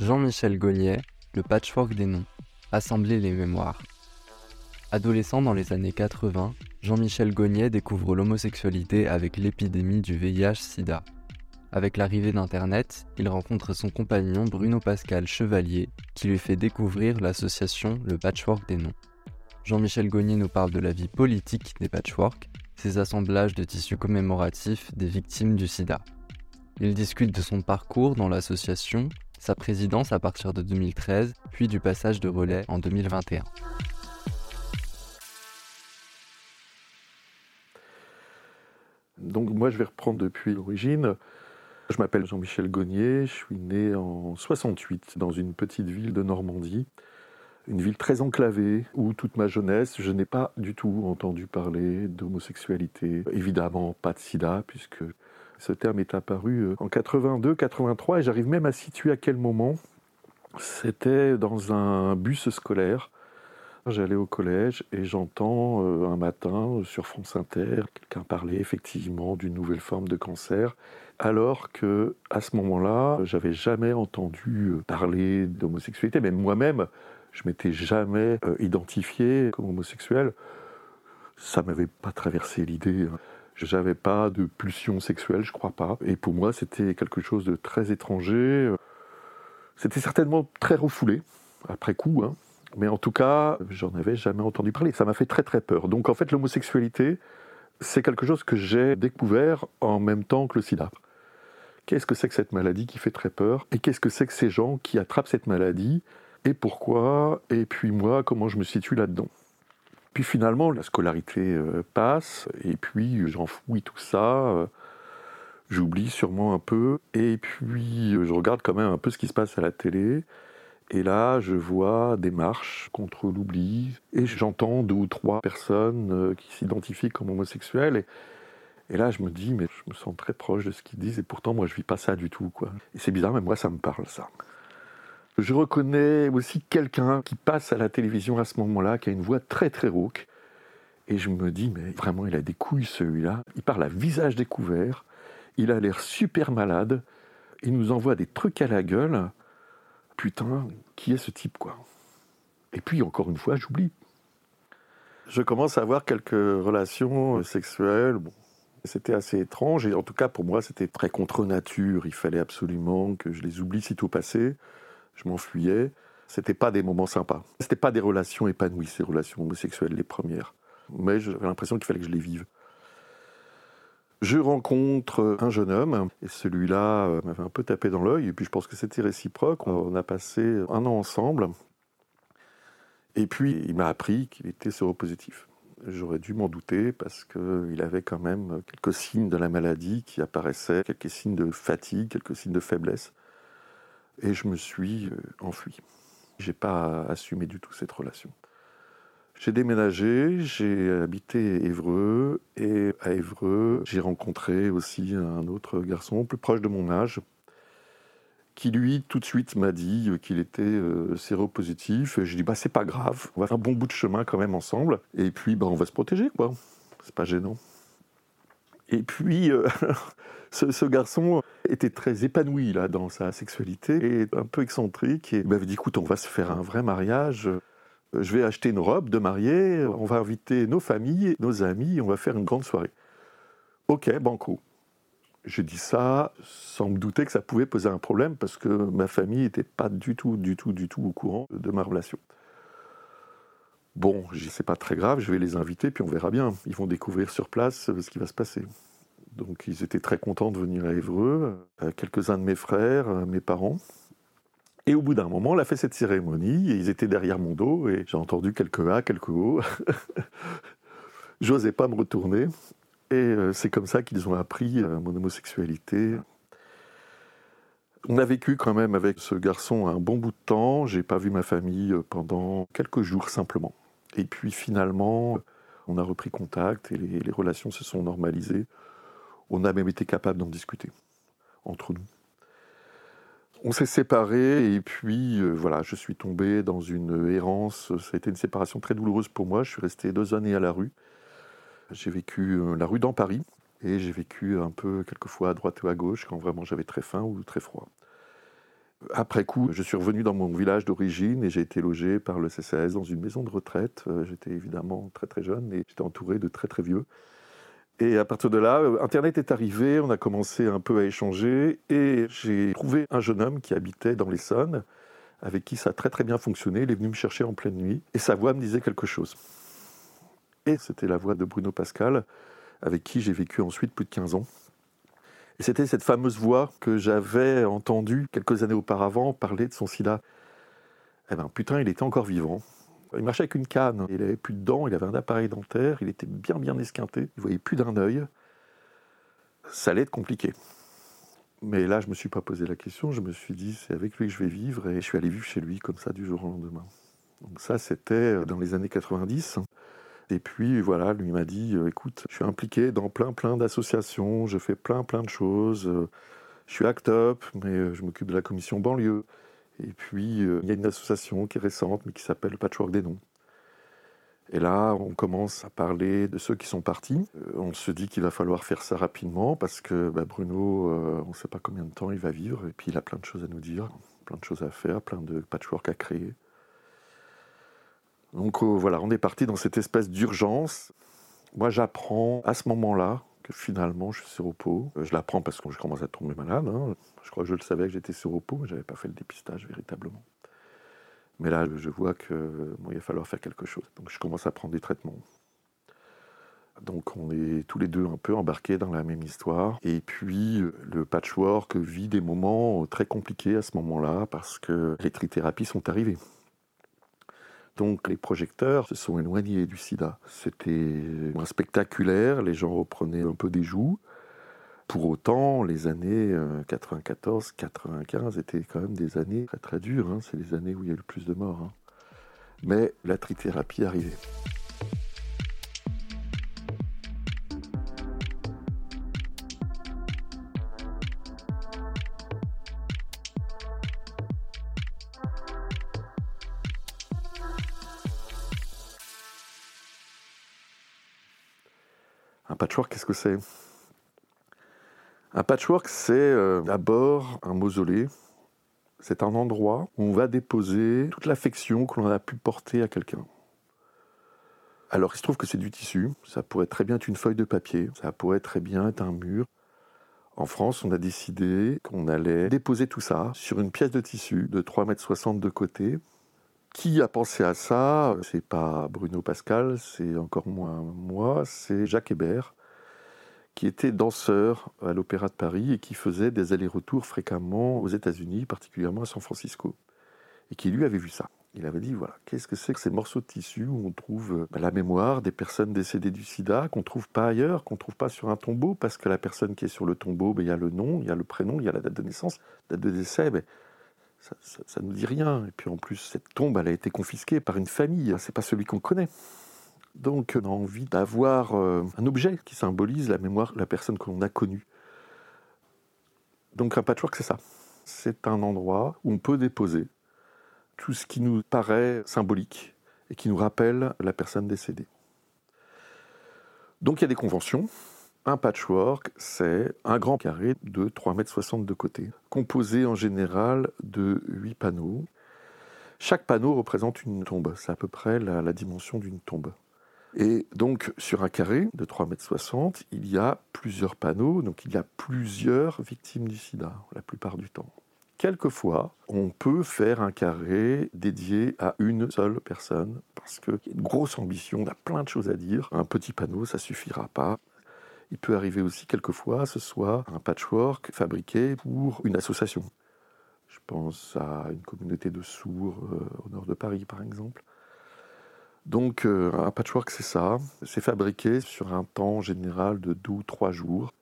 Jean-Michel Gogniet, Le patchwork des noms, assembler les mémoires. Adolescent dans les années 80, Jean-Michel Gogniet découvre l'homosexualité avec l'épidémie du VIH-Sida. Avec l'arrivée d'Internet, il rencontre son compagnon Bruno Pascal Chevalier, qui lui fait découvrir l'association Le Patchwork des Noms. Jean-Michel Gognier nous parle de la vie politique des patchworks, ses assemblages de tissus commémoratifs des victimes du sida. Il discute de son parcours dans l'association, sa présidence à partir de 2013, puis du passage de relais en 2021. Donc moi je vais reprendre depuis l'origine. Je m'appelle Jean-Michel Gognier, je suis né en 68 dans une petite ville de Normandie, une ville très enclavée où toute ma jeunesse je n'ai pas du tout entendu parler d'homosexualité. Évidemment pas de sida puisque ce terme est apparu euh, en 82, 83 et j'arrive même à situer à quel moment. C'était dans un bus scolaire J'allais au collège et j'entends euh, un matin sur France Inter quelqu'un parler effectivement d'une nouvelle forme de cancer, alors que à ce moment-là, j'avais jamais entendu euh, parler d'homosexualité. Même moi-même, je m'étais jamais euh, identifié comme homosexuel. Ça m'avait pas traversé l'idée. Je n'avais pas de pulsion sexuelle, je crois pas. Et pour moi, c'était quelque chose de très étranger. C'était certainement très refoulé, après coup. Hein. Mais en tout cas, j'en avais jamais entendu parler. Ça m'a fait très très peur. Donc en fait, l'homosexualité, c'est quelque chose que j'ai découvert en même temps que le sida. Qu'est-ce que c'est que cette maladie qui fait très peur? Et qu'est-ce que c'est que ces gens qui attrapent cette maladie? Et pourquoi? Et puis moi, comment je me situe là-dedans? Puis finalement, la scolarité euh, passe, et puis j'enfouis tout ça. Euh, j'oublie sûrement un peu, et puis je regarde quand même un peu ce qui se passe à la télé. Et là, je vois des marches contre l'oubli, et j'entends deux ou trois personnes euh, qui s'identifient comme homosexuels. Et, là, je me dis, mais je me sens très proche de ce qu'ils disent, et pourtant, moi, je vis pas ça du tout. Quoi. Et c'est bizarre, mais moi, ça me parle, ça. Je reconnais aussi quelqu'un qui passe à la télévision à ce moment-là, qui a une voix très, très rauque. Et je me dis, mais vraiment, il a des couilles, celui-là. Il parle à visage découvert. Il a l'air super malade. Il nous envoie des trucs à la gueule putain, qui est ce type, quoi? Et puis, encore une fois, j'oublie. Je commence à avoir quelques relations sexuelles. Bon, c'était assez étrange, et en tout cas, pour moi, c'était très contre nature. Il fallait absolument que je les oublie sitôt passé. Je m'enfuyais. C'était pas des moments sympas. C'était pas des relations épanouies, ces relations homosexuelles, les premières. Mais j'avais l'impression qu'il fallait que je les vive. Je rencontre un jeune homme, et celui-là euh, m'avait un peu tapé dans l'œil, et puis je pense que c'était réciproque. On a passé un an ensemble, et puis il m'a appris qu'il était séropositif. J'aurais dû m'en douter parce qu'il avait quand même quelques signes de la maladie qui apparaissaient, quelques signes de fatigue, quelques signes de faiblesse. Et je me suis euh, enfui. J'ai pas assumé du tout cette relation. J'ai déménagé, j'ai habité Évreux et à Évreux, j'ai rencontré aussi un autre garçon plus proche de mon âge qui lui tout de suite m'a dit qu'il était euh, séropositif. Et je dis bah c'est pas grave, on va faire un bon bout de chemin quand même ensemble et puis bah on va se protéger quoi. C'est pas gênant. Et puis euh, ce, garçon était très épanoui là dans sa sexualité et un peu excentrique et il m'avait dit écoute on va se faire un vrai mariage je vais acheter une robe de mariée, on va inviter nos familles, nos amis, on va faire une grande soirée. Ok, banco. Je dis ça sans me douter que ça pouvait poser un problème parce que ma famille n'était pas du tout, du tout, du tout au courant de ma relation. Bon, c'est pas très grave, je vais les inviter puis on verra bien. Ils vont découvrir sur place ce qui va se passer. Donc ils étaient très contents de venir à Évreux, quelques-uns de mes frères, mes parents. Et au bout d'un moment, on a fait cette cérémonie, et ils étaient derrière mon dos, et j'ai entendu quelques A, quelques O. J'osais pas me retourner. Et euh, c'est comme ça qu'ils ont appris euh, mon homosexualité. On a vécu quand même avec ce garçon un bon bout de temps. J'ai pas vu ma famille euh, pendant quelques jours simplement. Et puis finalement, on a repris contact et les relations se sont normalisées. On a même été capable d'en discuter entre nous. On s'est séparés et puis euh, voilà, je suis tombé dans une errance. Ça a été une séparation très douloureuse pour moi. Je suis resté deux années à la rue. J'ai vécu euh, la rue dans Paris et j'ai vécu un peu quelquefois à droite ou à gauche quand vraiment j'avais très faim ou très froid. Après coup, je suis revenu dans mon village d'origine et j'ai été logé par le CCS dans une maison de retraite. Euh, j'étais évidemment très très jeune et j'étais entouré de très très vieux. Et à partir de là, euh, Internet est arrivé, on a commencé un peu à échanger et j'ai trouvé un jeune homme qui habitait dans l'Essonne, avec qui ça a très très bien fonctionné. Il est venu me chercher en pleine nuit et sa voix me disait quelque chose. Et c'était la voix de Bruno Pascal, avec qui j'ai vécu ensuite plus de 15 ans. Et c'était cette fameuse voix que j'avais entendue quelques années auparavant parler de son sida. Eh ben putain, il était encore vivant. Il marchait avec une canne, il n'avait plus de dents, il avait un appareil dentaire, il était bien bien esquinté, il voyait plus d'un œil. Ça allait être compliqué. Mais là, je ne me suis pas posé la question, je me suis dit, c'est avec lui que je vais vivre, et je suis allé vivre chez lui comme ça du jour au lendemain. Donc ça, c'était dans les années 90. Et puis voilà, lui m'a dit, euh, écoute, je suis impliqué dans plein plein d'associations, je fais plein plein de choses, je suis ACT UP, mais euh, je m'occupe de la commission banlieue. Et puis il y a une association qui est récente, mais qui s'appelle le Patchwork des noms. Et là, on commence à parler de ceux qui sont partis. On se dit qu'il va falloir faire ça rapidement parce que bah, Bruno, on ne sait pas combien de temps il va vivre et puis il a plein de choses à nous dire, plein de choses à faire, plein de patchwork à créer. Donc euh, voilà, on est parti dans cette espèce d'urgence. Moi, j'apprends à ce moment-là que finalement, je suis séropo. Euh, je l'apprends parce que je commence à tomber malade. Hein. Je crois que je le savais que j'étais séropo, mais je n'avais pas fait le dépistage véritablement. Mais là, je vois qu'il va falloir faire quelque chose. Donc je commence à prendre des traitements. Donc on est tous les deux un peu embarqués dans la même histoire. Et puis le patchwork vit des moments très compliqués à ce moment-là parce que les trithérapies sont arrivées. Donc les projecteurs se sont éloignés du sida. C'était spectaculaire, les gens reprenaient un peu des joues. Pour autant, les années 94, euh, 95 étaient quand même des années très très dures. Hein. C'est les années où il y a le plus de morts. Hein. Mais la trithérapie arrivait. Patchwork, qu'est-ce que c'est? Un patchwork, c'est euh, d'abord un mausolée. C'est un endroit où on va déposer toute l'affection que l'on a pu porter à quelqu'un. Alors, il se trouve que c'est du tissu. Ça pourrait très bien être une feuille de papier. Ça pourrait très bien être un mur. En France, on a décidé qu'on allait déposer tout ça sur une pièce de tissu de 3,60 m de côté. Qui a pensé à ça? C'est pas Bruno Pascal, c'est encore moins moi, c'est Jacques Hébert, qui était danseur à l'Opéra de Paris et qui faisait des allers-retours fréquemment aux États-Unis, particulièrement à San Francisco, et qui lui avait vu ça. Il avait dit voilà, qu'est-ce que c'est que ces morceaux de tissu où on trouve bah, la mémoire des personnes décédées du sida, qu'on trouve pas ailleurs, qu'on trouve pas sur un tombeau, parce que la personne qui est sur le tombeau, bah, il y a le nom, il y a le prénom, il y a la date de naissance, date de décès, mais ça ne nous dit rien. Et puis en plus, cette tombe, elle a été confisquée par une famille, c'est pas celui qu'on connaît. Donc on a envie d'avoir euh, un objet qui symbolise la mémoire de la personne que l'on a connue. Donc un patchwork, c'est ça. C'est un endroit où on peut déposer tout ce qui nous paraît symbolique et qui nous rappelle la personne décédée. Donc il y a des conventions. Un patchwork, c'est un grand carré de 3,60 m de côté, composé en général de 8 panneaux. Chaque panneau représente une tombe, c'est à peu près la dimension d'une tombe. Et donc, sur un carré de 3,60 m, il y a plusieurs panneaux, donc il y a plusieurs victimes du sida, la plupart du temps. Quelquefois, on peut faire un carré dédié à une seule personne, parce qu'il y a une grosse ambition, on a plein de choses à dire. Un petit panneau, ça suffira pas. Il peut arriver aussi quelquefois, ce soit un patchwork fabriqué pour une association. Je pense à une communauté de sourds euh, au nord de Paris, par exemple. Donc euh, un patchwork, c'est ça. C'est fabriqué sur un temps général de deux ou trois jours,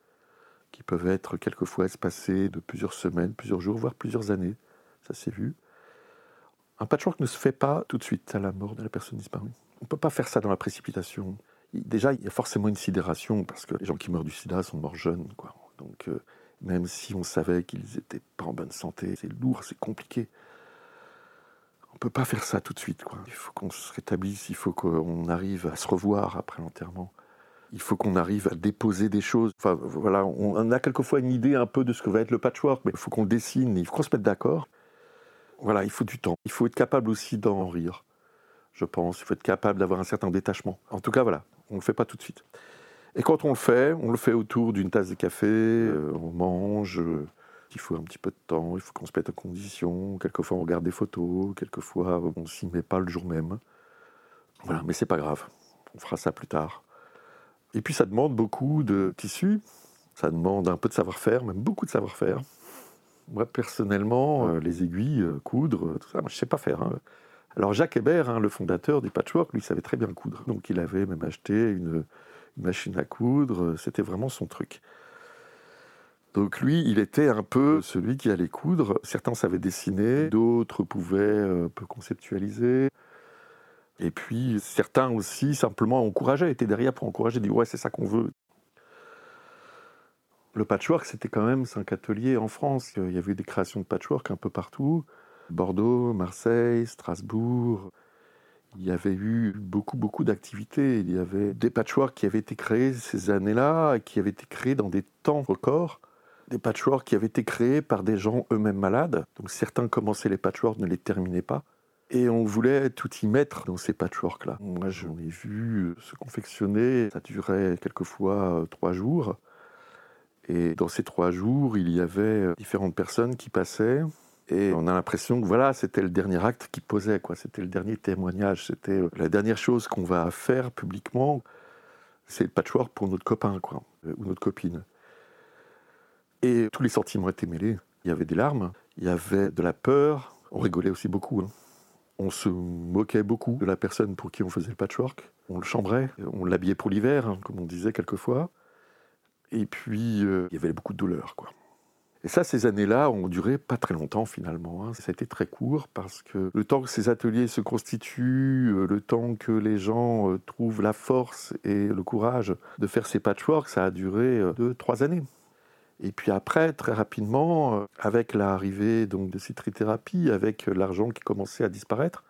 qui peuvent être quelquefois espacés de plusieurs semaines, plusieurs jours, voire plusieurs années. Ça s'est vu. Un patchwork ne se fait pas tout de suite à la mort de la personne disparue. On ne peut pas faire ça dans la précipitation. Déjà, il y a forcément une sidération, parce que les gens qui meurent du sida sont morts jeunes. Quoi. Donc, euh, même si on savait qu'ils n'étaient pas en bonne santé, c'est lourd, c'est compliqué on peut pas faire ça tout de suite. Quoi. Il faut qu'on se rétablisse, il faut qu'on arrive à se revoir après l'enterrement. Il faut qu'on arrive à déposer des choses. Enfin, voilà, on a quelquefois une idée un peu de ce que va être le patchwork, mais il faut qu'on dessine, il faut qu'on se mette d'accord. Voilà, il faut du temps. Il faut être capable aussi d'en rire, je pense. Il faut être capable d'avoir un certain détachement. En tout cas, voilà, on ne le fait pas tout de suite. Et quand on le fait, on le fait autour d'une tasse de café, euh, on mange, euh, il faut un petit peu de temps, il faut qu'on se mette en condition. Quelquefois, on regarde des photos, quelquefois, on s'y met pas le jour même. Voilà, mais c'est pas grave. On fera ça plus tard. Et puis, ça demande beaucoup de tissu. Ça demande un peu de savoir-faire, même beaucoup de savoir-faire. Moi, personnellement, euh, les aiguilles, coudre, tout ça, je sais pas faire. hein. Alors, Jacques Hébert, hein, le fondateur du patchwork, lui, savait très bien coudre. Donc, il avait même acheté une, machine à coudre. C'était vraiment son truc. Donc lui, il était un peu celui qui allait coudre. Certains savaient dessiner, d'autres pouvaient euh, un peu conceptualiser. Et puis certains aussi simplement encourageaient, étaient derrière pour encourager, dire ouais c'est ça qu'on veut. Le patchwork, c'était quand même cinq ateliers en France. Il y avait eu des créations de patchwork un peu partout. Bordeaux, Marseille, Strasbourg. Il y avait eu beaucoup, beaucoup d'activités. Il y avait des patchworks qui avaient été créés ces années-là, qui avaient été créés dans des temps records des patchworks qui avaient été créés par des gens eux-mêmes malades. Donc certains commençaient les patchworks, ne les terminaient pas. Et on voulait tout y mettre dans ces patchworks-là. Moi, j'en ai vu se confectionner. Ça durait quelquefois euh, trois jours. Et dans ces trois jours, il y avait différentes personnes qui passaient. Et on a l'impression que voilà, c'était le dernier acte qui posait, quoi. C'était le dernier témoignage. C'était euh, la dernière chose qu'on va faire publiquement. C'est le patchwork pour notre copain, quoi, ou notre copine. Et tous les sentiments étaient mêlés. Il y avait des larmes, il y avait de la peur, on rigolait aussi beaucoup. hein. On se moquait beaucoup de la personne pour qui on faisait le patchwork. On le chambrait, on l'habillait pour l'hiver, hein, comme on disait quelquefois. Et puis, euh, il y avait beaucoup de douleur. Quoi. Et ça, ces années-là ont duré pas très longtemps finalement. hein. Ça a été très court parce que le temps que ces ateliers se constituent, euh, le temps que les gens euh, trouvent la force et le courage de faire ces patchworks, ça a duré euh, deux, trois années. Et puis après, très rapidement, avec l'arrivée donc de ces trithérapies, avec l'argent qui commençait à disparaître,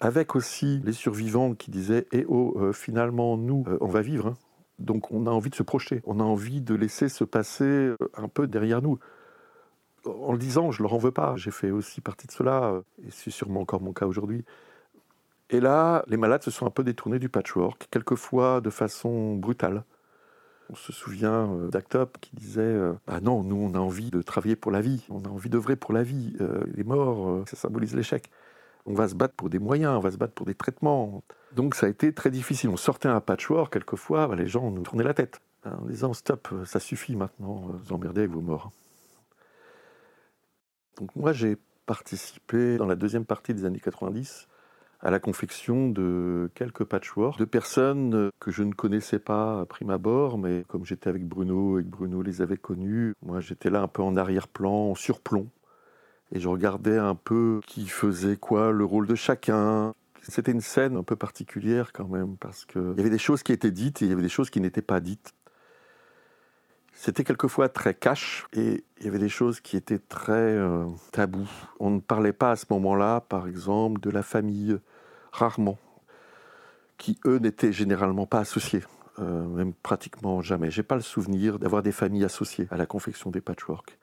avec aussi les survivants qui disaient "Eh oh, finalement nous, on va vivre." hein. Donc on a envie de se projeter, on a envie de laisser se passer euh, un peu derrière nous. En le disant, je leur en veux pas. J'ai fait aussi partie de cela, euh, et c'est sûrement encore mon cas aujourd'hui. Et là, les malades se sont un peu détournés du patchwork, quelquefois de façon brutale. On se souvient euh, d'Actop qui disait Ah non, nous on a envie de travailler pour la vie, on a envie d'œuvrer pour la vie. Les morts, ça symbolise l'échec. On va se battre pour des moyens, on va se battre pour des traitements. Donc ça a été très difficile. On sortait un patchwork, quelquefois, bah, les gens nous tournaient la tête hein, en disant Stop, ça suffit maintenant, vous emmerdez avec vos morts. Donc moi j'ai participé dans la deuxième partie des années 90 à la confection de quelques patchworks de personnes que je ne connaissais pas à prime abord, mais comme j'étais avec Bruno et que Bruno les avait connus, moi j'étais là un peu en arrière-plan, en surplomb, et je regardais un peu qui faisait quoi, le rôle de chacun. C'était une scène un peu particulière quand même, parce qu'il y avait des choses qui étaient dites et il y avait des choses qui n'étaient pas dites. C'était quelquefois très cash et il y avait des choses qui étaient très euh, tabous. On ne parlait pas à ce moment-là, par exemple, de la famille, rarement, qui eux n'étaient généralement pas associés, euh, même pratiquement jamais. J'ai pas le souvenir d'avoir des familles associées à la confection des patchworks.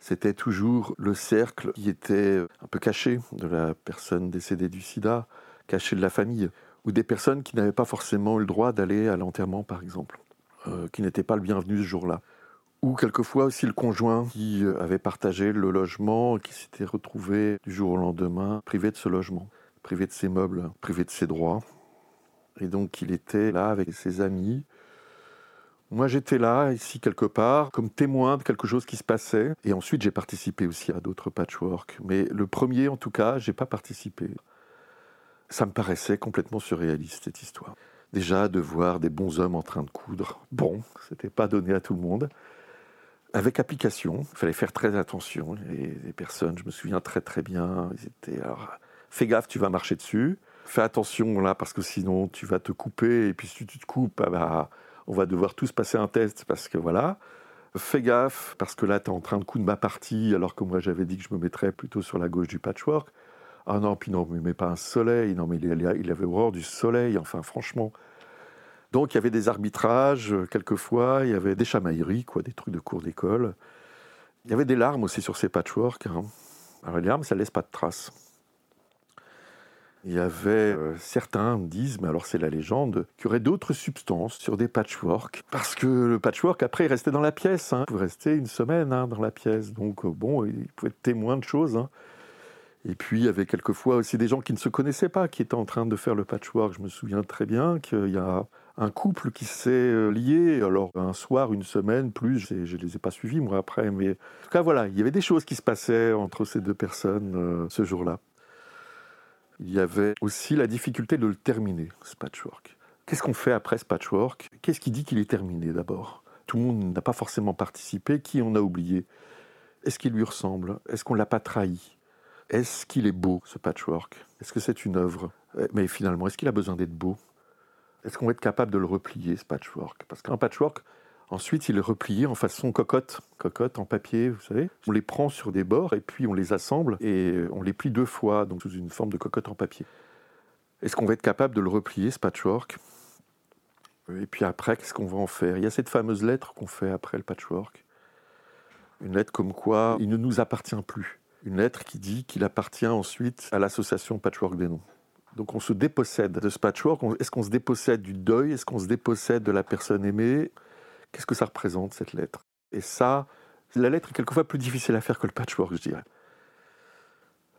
C'était toujours le cercle qui était un peu caché de la personne décédée du sida, caché de la famille, ou des personnes qui n'avaient pas forcément eu le droit d'aller à l'enterrement, par exemple euh, qui n'était pas le bienvenu ce jour-là. Ou quelquefois aussi le conjoint qui euh, avait partagé le logement, qui s'était retrouvé du jour au lendemain privé de ce logement, privé de ses meubles, privé de ses droits. Et donc il était là avec ses amis. Moi j'étais là, ici quelque part, comme témoin de quelque chose qui se passait. Et ensuite j'ai participé aussi à d'autres patchworks. Mais le premier en tout cas, j'ai pas participé. Ça me paraissait complètement surréaliste cette histoire. Déjà, de voir des bons hommes en train de coudre, bon, c'était pas donné à tout le monde. Avec application, il fallait faire très attention. Les, personnes, je me souviens très très bien, ils étaient fais gaffe, tu vas marcher dessus. Fais attention là, parce que sinon tu vas te couper, et puis si tu te coupes, ah bah, on va devoir tous passer un test, parce que voilà. Fais gaffe, parce que là, tu es en train de coudre ma partie, alors que moi j'avais dit que je me mettrais plutôt sur la gauche du patchwork. Ah non, puis non, mais pas un soleil. Non, mais il il avait horreur du soleil. Enfin, franchement. Donc, il y avait des arbitrages, euh, quelquefois. Il y avait des chamailleries, quoi, des trucs de cours d'école. Il y avait des larmes aussi sur ces patchworks. hein. Alors les larmes, ça ne laisse pas de traces. Il y avait euh, certains disent, mais alors c'est la légende, qu'il y aurait d'autres substances sur des patchworks. Parce que le patchwork, après, il restait dans la pièce. Hein. Il pouvait rester une semaine hein, dans la pièce. Donc, euh, bon, il pouvait être témoin de choses. Hein. Et puis, il y avait quelquefois aussi des gens qui ne se connaissaient pas, qui étaient en train de faire le patchwork. Je me souviens très bien qu'il y a un couple qui s'est euh, lié, alors un soir, une semaine, plus, je ne les ai pas suivis moi après, mais en tout cas voilà, il y avait des choses qui se passaient entre ces deux personnes ce jour-là. Il y avait aussi la difficulté de le terminer, ce patchwork. Qu'est-ce qu'on fait après ce patchwork? Qu'est-ce qui dit qu'il est terminé d'abord? Tout le monde n'a pas forcément participé. Qui on a oublié? Est-ce qu'il lui ressemble? Est-ce qu'on ne l'a pas trahi? Est-ce qu'il est beau, ce patchwork? Est-ce que c'est une œuvre? Eh, Mais finalement, est-ce qu'il a besoin d'être beau? Est-ce qu'on va être capable de le replier, ce patchwork? Parce qu'un patchwork, Ensuite, il est replié en façon cocotte, cocotte en papier, vous savez. On les prend sur des bords et puis on les assemble et on les plie deux fois, donc sous une forme de cocotte en papier. Est-ce qu'on va être capable de le replier, ce patchwork? Et puis après, qu'est-ce qu'on va en faire? Il y a cette fameuse lettre qu'on fait après le patchwork. Une lettre comme quoi il ne nous appartient plus. Une lettre qui dit qu'il appartient ensuite à l'association Patchwork des Noms. Donc on se dépossède de ce patchwork. Est-ce qu'on se dépossède du deuil? Est-ce qu'on se dépossède de la personne aimée? Qu'est-ce que ça représente, cette lettre? Et ça, la lettre est quelquefois plus difficile à faire que le patchwork, je dirais.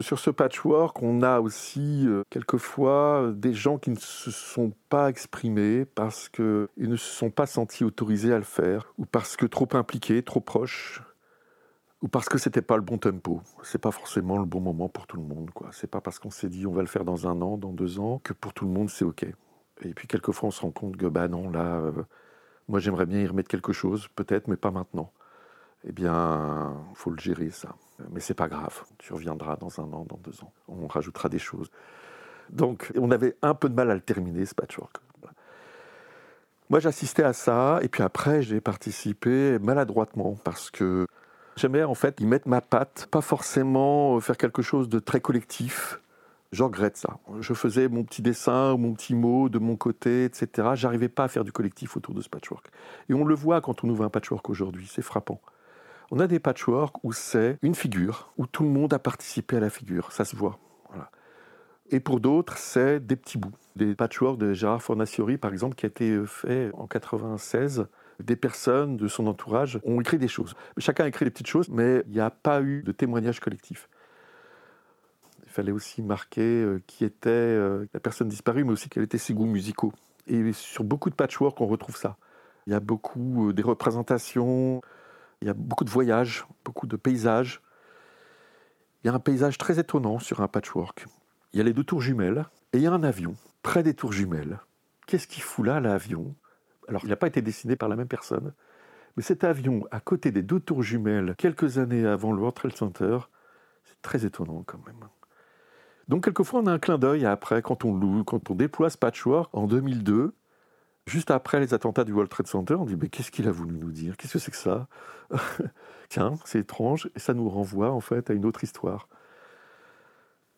Sur ce patchwork, on a aussi euh, quelquefois des gens qui ne se sont pas exprimés parce qu'ils ne se sont pas sentis autorisés à le faire, ou parce que trop impliqués, trop proches, ou parce que c'était pas le bon tempo. C'est pas forcément le bon moment pour tout le monde. Quoi. C'est pas parce qu'on s'est dit on va le faire dans un an, dans deux ans, que pour tout le monde c'est ok. Et puis quelquefois on se rend compte que bah non là. Euh, moi, j'aimerais bien y remettre quelque chose, peut-être, mais pas maintenant. Eh bien, faut le gérer, ça. Mais c'est pas grave. Tu reviendras dans un an, dans deux ans. On rajoutera des choses. Donc, on avait un peu de mal à le terminer, ce patchwork. Moi, j'assistais à ça, et puis après, j'ai participé maladroitement, parce que j'aimais en fait y mettre ma patte, pas forcément faire quelque chose de très collectif, je regrette ça. Je faisais mon petit dessin ou mon petit mot de mon côté, etc. J'arrivais pas à faire du collectif autour de ce patchwork. Et on le voit quand on ouvre un patchwork aujourd'hui, c'est frappant. On a des patchworks où c'est une figure, où tout le monde a participé à la figure, ça se voit. Et pour d'autres, c'est des petits bouts. Des patchworks de Gérard Fornaciori, par exemple, qui a été fait en 96 des personnes de son entourage ont écrit des choses. Chacun a écrit des petites choses, mais il n'y a pas eu de témoignage collectif fallait aussi marquer euh, qui était euh, la personne disparue, mais aussi quels étaient ses goûts musicaux. Et sur beaucoup de patchwork, on retrouve ça. Il y a beaucoup euh, des représentations, il y a beaucoup de voyages, beaucoup de paysages. Il y a un paysage très étonnant sur un patchwork. Il y a les deux tours jumelles et il y a un avion près des tours jumelles. Qu'est-ce qu'il fout là, l'avion? Alors, il n'a pas été dessiné par la même personne, mais cet avion à côté des deux tours jumelles, quelques années avant le World Trade Center, c'est très étonnant quand même. Donc quelquefois on a un clin d'œil après quand on loue, quand on déploie ce patchwork en 2002, juste après les attentats du World Trade Center, on dit mais qu'est-ce qu'il a voulu nous dire? Qu'est-ce que c'est que ça? Tiens, c'est étrange et ça nous renvoie en fait à une autre histoire.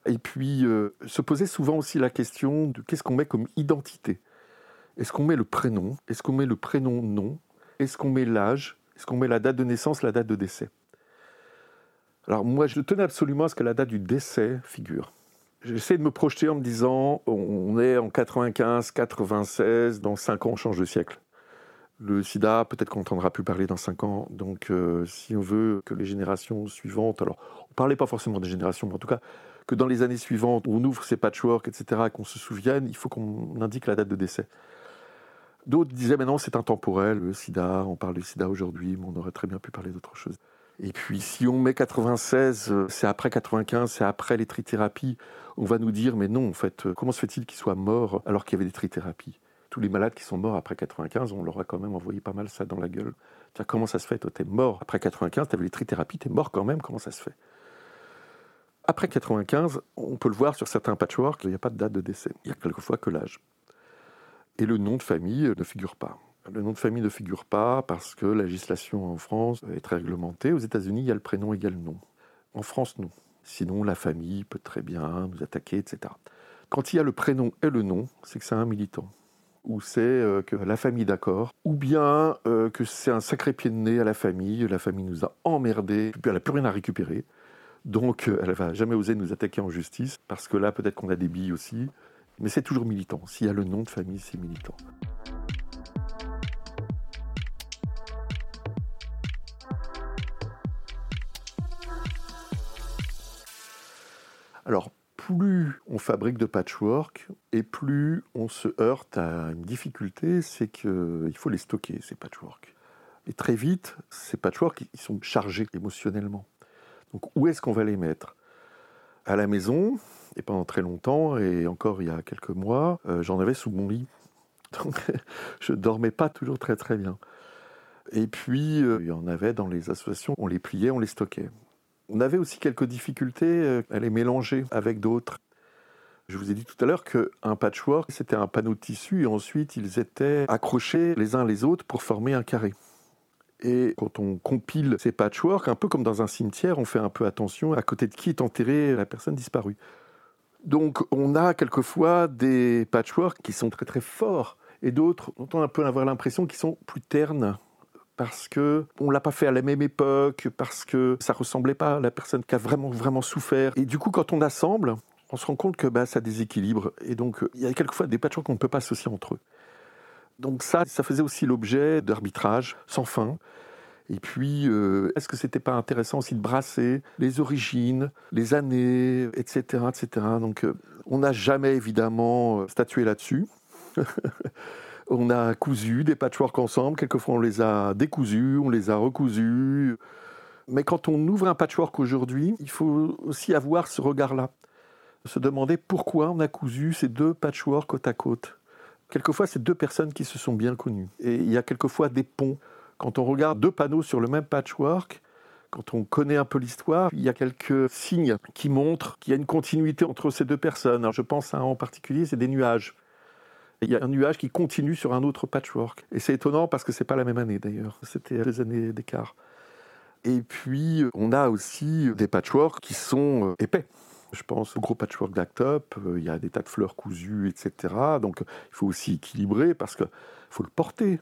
Et puis euh, se poser souvent aussi la question de qu'est-ce qu'on met comme identité? Est-ce qu'on met le prénom? Est-ce qu'on met le prénom nom? Est-ce qu'on met l'âge? Est-ce qu'on met la date de naissance, la date de décès? Alors moi, je tenais absolument à ce que la date du décès figure. J'essaie de me projeter en me disant, on est en 95, 96, dans 5 ans on change de siècle. Le sida, peut-être qu'on n'entendra plus parler dans 5 ans. Donc euh, si on veut que les générations suivantes, alors on ne parlait pas forcément des générations, mais en tout cas que dans les années suivantes, on ouvre ces patchworks, etc., qu'on se souvienne, il faut qu'on indique la date de décès. D'autres disaient, mais non, c'est intemporel, le sida, on parle du sida aujourd'hui, mais on aurait très bien pu parler d'autre chose. Et puis si on met 96, euh, c'est après 95, c'est après les trithérapies, on va nous dire mais non en fait, euh, comment se fait-il qu'il soit mort alors qu'il y avait des trithérapies? Tous les malades qui sont morts après 95, on leur a quand même envoyé pas mal ça dans la gueule. Comment ça se fait? Toi, t'es mort après 95, t'avais les trithérapies, t'es mort quand même, comment ça se fait? Après 95, on peut le voir sur certains patchworks, il n'y a pas de date de décès. Il y a quelquefois que l'âge. Et le nom de famille ne figure pas. Le nom de famille ne figure pas parce que la législation en France est très réglementée. Aux États-Unis, il y a le prénom égale nom. En France, non. Sinon, la famille peut très bien nous attaquer, etc. Quand il y a le prénom et le nom, c'est que c'est un militant. Ou c'est euh, que la famille d'accord, ou bien euh, que c'est un sacré pied de nez à la famille, la famille nous a emmerdés, puis elle n'a plus rien à récupérer. Donc elle va jamais oser nous attaquer en justice, parce que là peut-être qu'on a des billes aussi, mais c'est toujours militant. S'il y a le nom de famille, c'est militant. Alors, plus on fabrique de patchwork et plus on se heurte à une difficulté, c'est qu'il faut les stocker, ces patchwork. Et très vite, ces patchwork, ils sont chargés émotionnellement. Donc où est-ce qu'on va les mettre? À la maison, et pendant très longtemps, et encore il y a quelques mois, euh, j'en avais sous mon lit. Donc je ne dormais pas toujours très très bien. Et puis, euh, il y en avait dans les associations, on les pliait, on les stockait. On avait aussi quelques difficultés euh, à les mélanger avec d'autres. Je vous ai dit tout à l'heure qu'un patchwork, c'était un panneau de tissu et ensuite ils étaient accrochés les uns les autres pour former un carré. Et quand on compile ces patchworks, un peu comme dans un cimetière, on fait un peu attention à côté de qui est enterrée la personne disparue. Donc on a quelquefois des patchworks qui sont très très forts et d'autres dont on a un peu avoir l'impression qu'ils sont plus ternes parce que on l'a pas fait à la même époque, parce que ça ressemblait pas à la personne qui a vraiment vraiment souffert. Et du coup, quand on assemble, on se rend compte que bah, ça déséquilibre. Et donc, il y a quelquefois des patchworks qu'on ne peut pas associer entre eux. Donc ça, ça faisait aussi l'objet d'arbitrages sans fin. Et puis, euh, est-ce que c'était pas intéressant aussi de brasser les origines, les années, etc., etc. Donc, euh, on n'a jamais évidemment euh, statué là-dessus. on a cousu des patchworks ensemble. Quelquefois, on les a décousus, on les a recousus. Mais quand on ouvre un patchwork aujourd'hui, il faut aussi avoir ce regard-là. Se demander pourquoi on a cousu ces deux patchworks côte à côte. Quelquefois, c'est deux personnes qui se sont bien connues. Et il y a quelquefois des ponts. Quand on regarde deux panneaux sur le même patchwork, quand on connaît un peu l'histoire, il y a quelques signes qui montrent qu'il y a une continuité entre ces deux personnes. je pense à un en particulier, c'est des nuages. Il y a un nuage qui continue sur un autre patchwork. Et c'est étonnant parce que c'est pas la même année d'ailleurs. C'était des années d'écart. Et puis, on a aussi des patchworks qui sont euh, épais. Je pense au gros patchwork d'Actop, euh, il y a des tas de fleurs cousues, etc. Donc il faut aussi équilibrer parce qu'il faut le porter.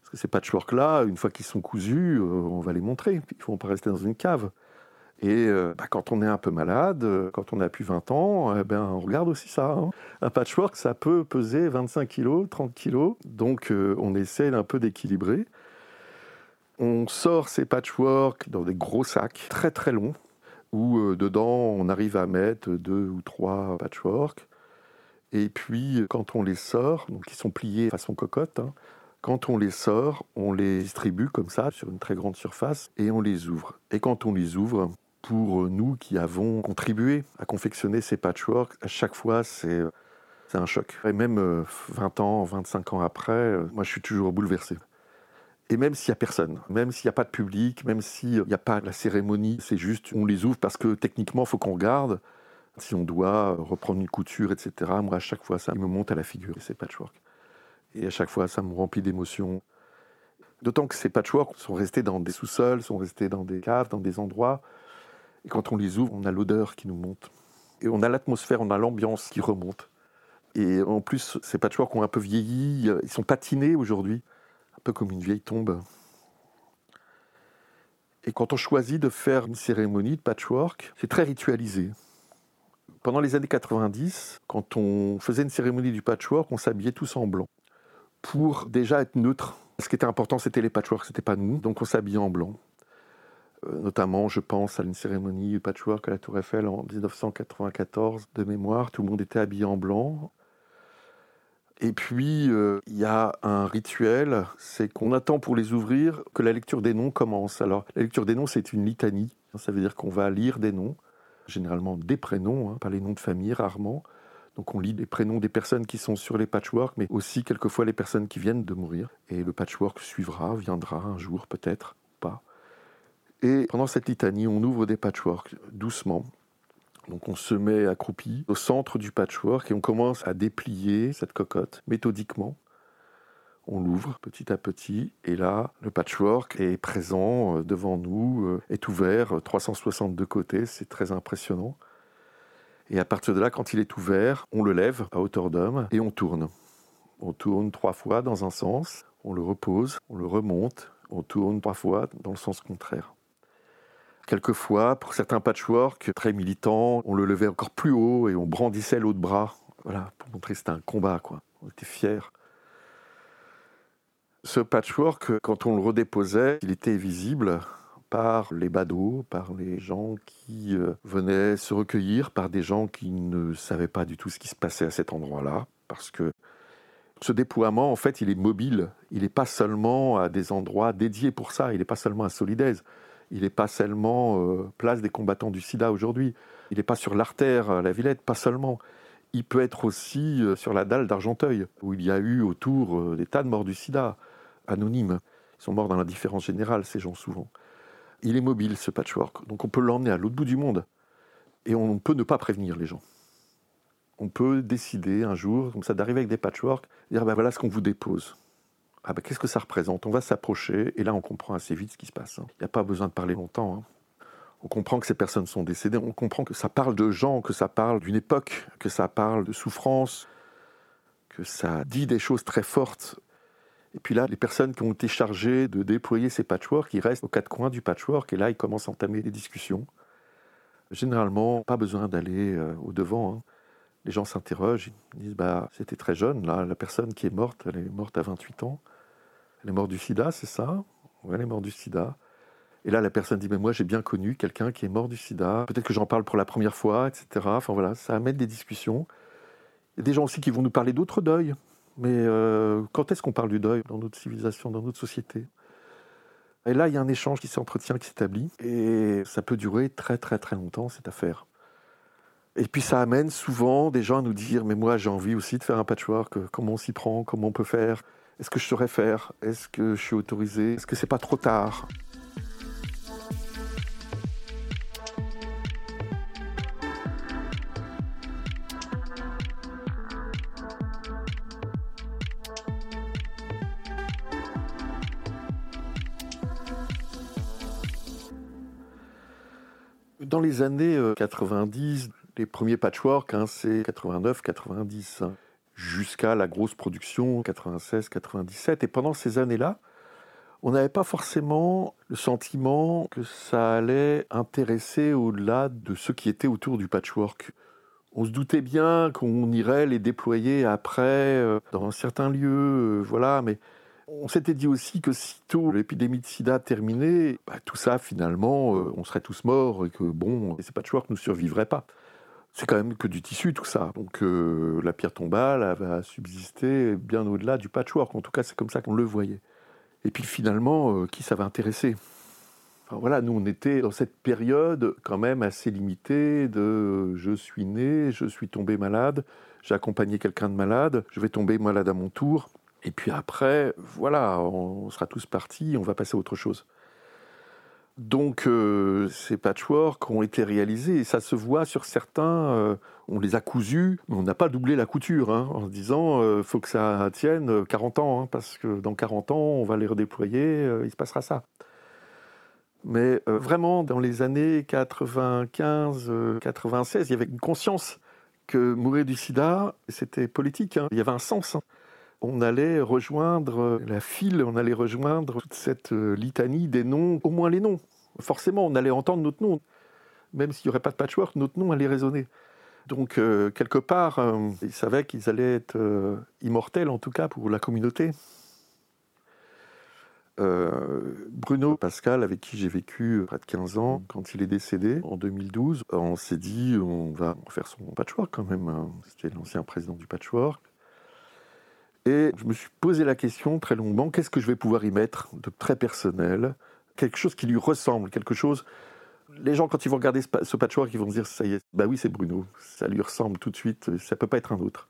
Parce que ces patchworks-là, une fois qu'ils sont cousus, euh, on va les montrer. Il ne faut pas rester dans une cave. Et euh, bah, quand on est un peu malade, quand on a plus 20 ans, eh ben, on regarde aussi ça. Hein. Un patchwork, ça peut peser 25 kg, 30 kg. Donc on essaie d'un peu d'équilibrer. On sort ces patchworks dans des gros sacs très très longs où euh, dedans on arrive à mettre deux ou trois patchworks. Et puis quand on les sort, donc ils sont pliés façon cocotte, hein, quand on les sort, on les distribue comme ça sur une très grande surface et on les ouvre. Et quand on les ouvre, pour nous qui avons contribué à confectionner ces patchworks, à chaque fois c'est un choc. Et même 20 euh, ans, 25 ans après, euh, moi je suis toujours bouleversé. Et même s'il n'y a personne, même s'il n'y a pas de public, même s'il n'y a pas la cérémonie, c'est juste on les ouvre parce que techniquement, il faut qu'on regarde. Si on doit reprendre une couture, etc., moi, à chaque fois, ça me monte à la figure, ces patchwork. Et à chaque fois, ça me remplit d'émotions. D'autant que ces patchworks sont restés dans des sous-sols, sont restés dans des caves, dans des endroits. Et quand on les ouvre, on a l'odeur qui nous monte. Et on a l'atmosphère, on a l'ambiance qui remonte. Et en plus, ces patchworks ont un peu vieilli, ils sont patinés aujourd'hui peu comme une vieille tombe. Et quand on choisit de faire une cérémonie de patchwork, c'est très ritualisé. Pendant les années 90, quand on faisait une cérémonie du patchwork, on s'habillait tous en blanc. Pour déjà être neutre. Ce qui était important, c'était les patchworks, c'était pas nous. Donc on s'habillait en blanc. Euh, notamment, je pense à une cérémonie patchwork à la Tour Eiffel en 1994 de mémoire. Tout le monde était habillé en blanc. Et puis, euh, il y a un rituel, c'est qu'on attend pour les ouvrir que la lecture des noms commence. Alors, la lecture des noms, c'est une litanie. Ça veut dire qu'on va lire des noms, généralement des prénoms, hein, pas les noms de famille, rarement. Donc on lit les prénoms des personnes qui sont sur les patchworks, mais aussi quelquefois les personnes qui viennent de mourir. Et le patchwork suivra, viendra un jour peut-être. Et pendant cette litanie, on ouvre des patchworks doucement. Donc on se met accroupi au centre du patchwork et on commence à déplier cette cocotte méthodiquement. On l'ouvre petit à petit et là, le patchwork est présent euh, devant nous, euh, est ouvert 362 côtés, c'est très impressionnant. Et à partir de là, quand il est ouvert, on le lève à hauteur d'homme et on tourne. On tourne trois fois dans un sens, on le repose, on le remonte, on tourne trois fois dans le sens contraire. Quelquefois, pour certains patchwork très militants, on le levait encore plus haut et on brandissait l'autre bras. Voilà, pour montrer que c'était un combat, quoi. On était fiers. Ce patchwork, quand on le redéposait, il était visible par les badauds, par les gens qui euh, venaient se recueillir, par des gens qui ne savaient pas du tout ce qui se passait à cet endroit-là, parce que ce déploiement, en fait, il est mobile. Il n'est pas seulement à des endroits dédiés pour ça. Il n'est pas seulement à Solidaise. Il n'est pas seulement euh, place des combattants du sida aujourd'hui. Il n'est pas sur l'artère à la Villette, pas seulement. Il peut être aussi euh, sur la dalle d'Argenteuil, où il y a eu autour des tas de morts du sida, anonymes. Ils sont morts dans l'indifférence générale, ces gens, souvent il est mobile ce patchwork, donc on peut l'emmener à l'autre bout du monde. Et on peut ne pas prévenir les gens. On peut décider un jour, comme ça, d'arriver avec des patchworks, dire ben voilà ce qu'on vous dépose. Ah ben qu'est-ce que ça représente? On va s'approcher, et là on comprend assez vite ce qui se passe. Hein. Il n'y a pas besoin de parler longtemps. Hein. On comprend que ces personnes sont décédées, on comprend que ça parle de gens, que ça parle d'une époque, que ça parle de souffrance, que ça dit des choses très fortes. Et puis là, les personnes qui ont été chargées de déployer ces patchworks, ils restent aux quatre coins du patchwork et là, ils commencent à entamer des discussions. Généralement, pas besoin d'aller euh, au devant. Hein. Les gens s'interrogent, ils disent bah, c'était très jeune, là, la personne qui est morte, elle est morte à 28 ans. Elle est morte du sida, c'est ça? Elle est morte du sida. Et là, la personne dit mais moi, j'ai bien connu quelqu'un qui est mort du sida. Peut-être que j'en parle pour la première fois, etc. Enfin voilà, ça amène des discussions. Il y a des gens aussi qui vont nous parler d'autres deuils. Mais euh, quand est-ce qu'on parle du deuil dans notre civilisation, dans notre société? Et là, il y a un échange qui s'entretient, qui s'établit, et ça peut durer très très très longtemps, cette affaire. Et puis ça amène souvent des gens à nous dire, mais moi j'ai envie aussi de faire un patchwork, comment on s'y prend, comment on peut faire, est-ce que je saurais faire, est-ce que je suis autorisé, est-ce que c'est pas trop tard? Dans les années 90, euh, les premiers patchwork, hein, c'est 89-90, hein, jusqu'à la grosse production 96-97. Et pendant ces années-là, on n'avait pas forcément le sentiment que ça allait intéresser au-delà de ce qui était autour du patchwork. On se doutait bien qu'on irait les déployer après euh, dans certains lieux, euh, voilà, mais on s'était dit aussi que sitôt l'épidémie de sida terminée, bah, tout ça finalement, euh, on serait tous morts et que bon, ces patchworks ne survivraient pas. C'est quand même que du tissu tout ça. Donc euh, la pierre tombale va subsister bien au-delà du patchwork. En tout cas, c'est comme ça qu'on le voyait. Et puis finalement, euh, qui ça va intéresser? Enfin, voilà, nous on était dans cette période quand même assez limitée de je suis né, je suis tombé malade, j'ai accompagné quelqu'un de malade, je vais tomber malade à mon tour. Et puis après, voilà, on sera tous partis, on va passer à autre chose. Donc euh, ces patchworks ont été réalisés et ça se voit sur certains, euh, on les a cousus, mais on n'a pas doublé la couture hein, en se disant euh, faut que ça tienne 40 ans, hein, parce que dans 40 ans on va les redéployer, il se passera ça. Mais vraiment, dans les années 95-96, il y avait une conscience que mourir du sida, c'était politique, hein. il y avait un sens on allait rejoindre la file, on allait rejoindre toute cette euh, litanie des noms, au moins les noms. Forcément, on allait entendre notre nom. Même s'il n'y aurait pas de patchwork, notre nom allait résonner. Donc, euh, quelque part, euh, ils savaient qu'ils allaient être immortels, en tout cas pour la communauté. Bruno Pascal, avec qui j'ai vécu près de 15 ans, quand il est décédé en 2012, on s'est dit on va faire son patchwork quand même. Hein. C'était l'ancien président du patchwork. Et je me suis posé la question très longuement, qu'est-ce que je vais pouvoir y mettre de très personnel? Quelque chose qui lui ressemble, quelque chose... Les gens, quand ils vont regarder ce patchwork, ils vont se dire, ça y est, bah oui, c'est Bruno, ça lui ressemble tout de suite, ça peut pas être un autre.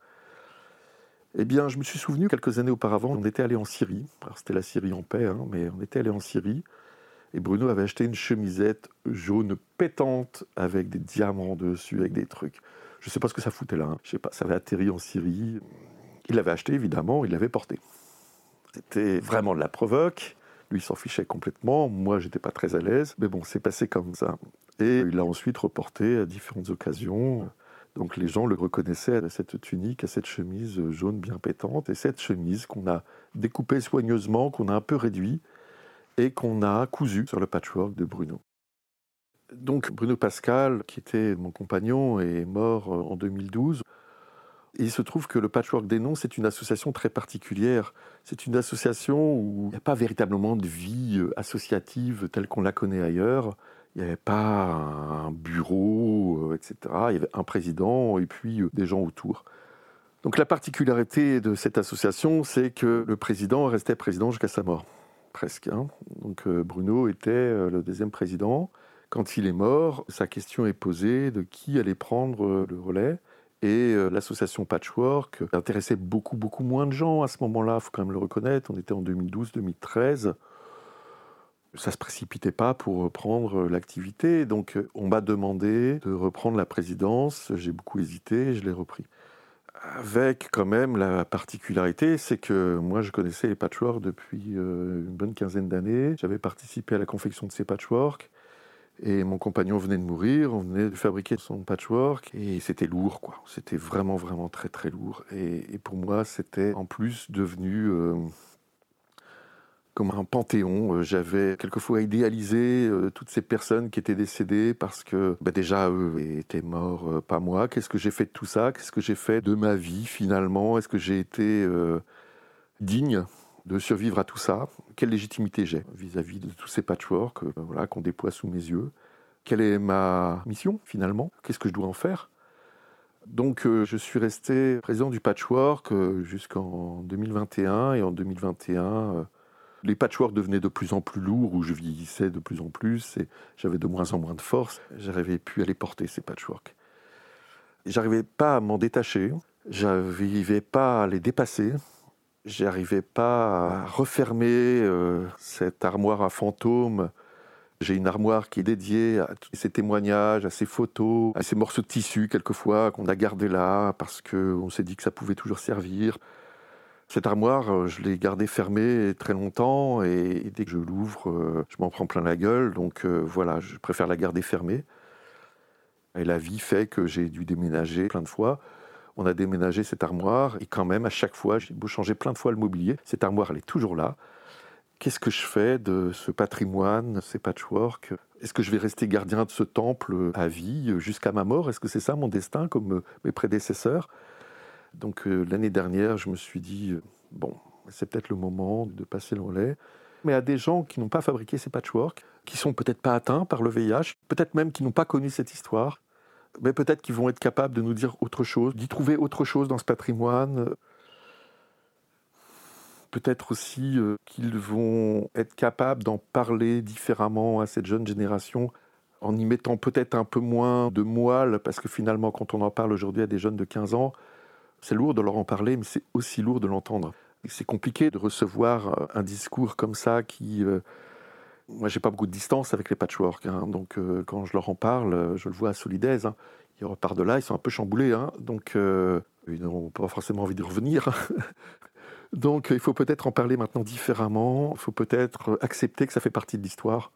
Eh bien, je me suis souvenu, quelques années auparavant, on était allé en Syrie, alors c'était la Syrie en paix, hein, mais on était allé en Syrie, et Bruno avait acheté une chemisette jaune pétante avec des diamants dessus, avec des trucs. Je ne sais pas ce que ça foutait là, hein. je sais pas, ça avait atterri en Syrie. Il l'avait acheté, évidemment, il l'avait porté. C'était vraiment de la provoque. Lui s'en fichait complètement. Moi, j'étais pas très à l'aise. Mais bon, c'est passé comme ça. Et il l'a ensuite reporté à différentes occasions. Donc les gens le reconnaissaient à cette tunique, à cette chemise jaune bien pétante, et cette chemise qu'on a découpée soigneusement, qu'on a un peu réduit, et qu'on a cousue sur le patchwork de Bruno. Donc Bruno Pascal, qui était mon compagnon, est mort en 2012. Il se trouve que le Patchwork des Noms, c'est une association très particulière. C'est une association où il n'y a pas véritablement de vie associative telle qu'on la connaît ailleurs. Il n'y avait pas un bureau, euh, etc. Il y avait un président et puis euh, des gens autour. Donc la particularité de cette association, c'est que le président restait président jusqu'à sa mort, presque. Hein. Donc euh, Bruno était le deuxième président. Quand il est mort, sa question est posée de qui allait prendre le relais. Et l'association Patchwork intéressait beaucoup, beaucoup moins de gens à ce moment-là, faut quand même le reconnaître. On était en 2012-2013 ça ne se précipitait pas pour reprendre l'activité. Donc on m'a demandé de reprendre la présidence. J'ai beaucoup hésité je l'ai repris. Avec quand même la particularité, c'est que moi je connaissais les patchworks depuis euh, une bonne quinzaine d'années. J'avais participé à la confection de ces patchworks. Et mon compagnon venait de mourir, on venait de fabriquer son patchwork et c'était lourd, quoi. C'était vraiment, vraiment très, très lourd. Et, pour moi, c'était en plus devenu euh, comme un panthéon. Euh, j'avais quelquefois idéalisé euh, toutes ces personnes qui étaient décédées parce que bah, déjà eux étaient morts, pas moi. Qu'est-ce que j'ai fait de tout ça? Qu'est-ce que j'ai fait de ma vie finalement? Est-ce que j'ai été digne? De survivre à tout ça. Quelle légitimité j'ai vis-à-vis de tous ces patchworks voilà, qu'on déploie sous mes yeux? Quelle est ma mission finalement? Qu'est-ce que je dois en faire? Donc je suis resté président du patchwork jusqu'en 2021 et en 2021 les patchworks devenaient de plus en plus lourds, où je vieillissais de plus en plus, et j'avais de moins en moins de force. J'arrivais plus à les porter, ces patchworks. J'arrivais pas à m'en détacher, j'arrivais pas à les dépasser, j'arrivais pas à refermer euh, cette armoire à fantômes. J'ai une armoire qui est dédiée à tous ces témoignages, à ces photos, à ces morceaux de tissu quelquefois qu'on a gardés là parce qu'on s'est dit que ça pouvait toujours servir. Cette armoire, euh, je l'ai gardée fermée très longtemps et dès que je l'ouvre, euh, je m'en prends plein la gueule. Donc voilà, je préfère la garder fermée. Et la vie fait que j'ai dû déménager plein de fois. On a déménagé cette armoire et quand même, à chaque fois, j'ai beau changer plein de fois le mobilier, cette armoire, elle est toujours là. Qu'est-ce que je fais de ce patrimoine, ces patchworks? Est-ce que je vais rester gardien de ce temple à vie jusqu'à ma mort? Est-ce que c'est ça mon destin comme mes prédécesseurs? Donc euh, l'année dernière, je me suis dit, euh, bon, c'est peut-être le moment de passer le relais. Mais à des gens qui n'ont pas fabriqué ces patchworks, qui sont peut-être pas atteints par le VIH, peut-être même qui n'ont pas connu cette histoire, mais peut-être qu'ils vont être capables de nous dire autre chose, d'y trouver autre chose dans ce patrimoine. Peut-être aussi euh, qu'ils vont être capables d'en parler différemment à cette jeune génération, en y mettant peut-être un peu moins de moelle, parce que finalement, quand on en parle aujourd'hui à des jeunes de 15 ans, c'est lourd de leur en parler, mais c'est aussi lourd de l'entendre. C'est compliqué de recevoir euh, un discours comme ça qui... Euh, moi, j'ai pas beaucoup de distance avec les patchwork, hein, donc euh, quand je leur en parle, je le vois à Solidaise. Hein, ils repartent de là, ils sont un peu chamboulés, hein, donc ils n'ont pas forcément envie de revenir. donc il faut peut-être en parler maintenant différemment, il faut peut-être accepter que ça fait partie de l'histoire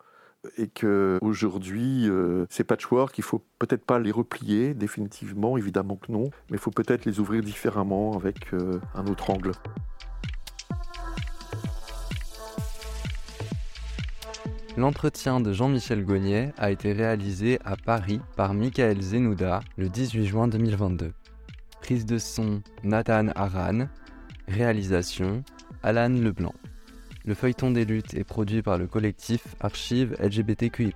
et que aujourd'hui euh, ces patchworks, il faut peut-être pas les replier définitivement, évidemment que non, mais il faut peut-être les ouvrir différemment avec euh, un autre angle. L'entretien de Jean-Michel Gognet a été réalisé à Paris par Michael Zenouda le 18 juin 2022. Prise de son Nathan Aran, réalisation Alan Leblanc. Le feuilleton des luttes est produit par le collectif Archives LGBTQI.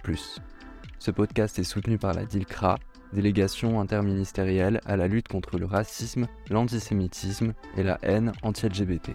Ce podcast est soutenu par la DILCRA, délégation interministérielle à la lutte contre le racisme, l'antisémitisme et la haine anti-LGBT.